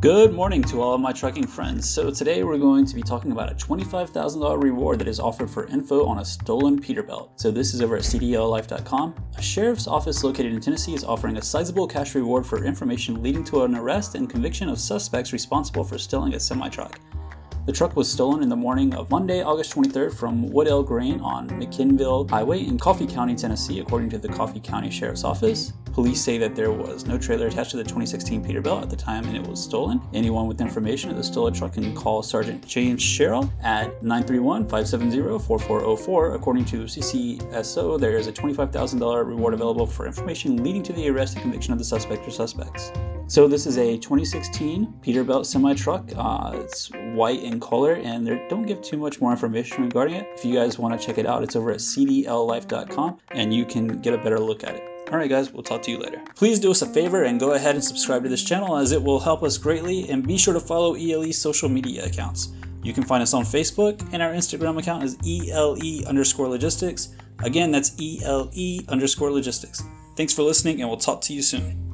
Good morning to all of my trucking friends. So, today we're going to be talking about a $25,000 reward that is offered for info on a stolen Peterbilt. So, this is over at CDLLife.com. A sheriff's office located in Tennessee is offering a sizable cash reward for information leading to an arrest and conviction of suspects responsible for stealing a semi truck. The truck was stolen in the morning of Monday, August 23rd from Woodell Grain on McMinnville Highway in Coffee County, Tennessee, according to the Coffee County Sheriff's Office. Police say that there was no trailer attached to the 2016 Peterbilt at the time and it was stolen. Anyone with information of the stolen truck can call Sergeant James Sherrill at 931-570-4404. According to CCSO, there is a $25,000 reward available for information leading to the arrest and conviction of the suspect or suspects. So this is a 2016 Peterbilt semi truck. Uh, it's white in color, and they don't give too much more information regarding it. If you guys want to check it out, it's over at cdllife.com, and you can get a better look at it. Alright guys, we'll talk to you later. Please do us a favor and go ahead and subscribe to this channel as it will help us greatly and be sure to follow ELE's social media accounts. You can find us on Facebook and our Instagram account is ELE underscore logistics. Again, that's ELE underscore logistics. Thanks for listening and we'll talk to you soon.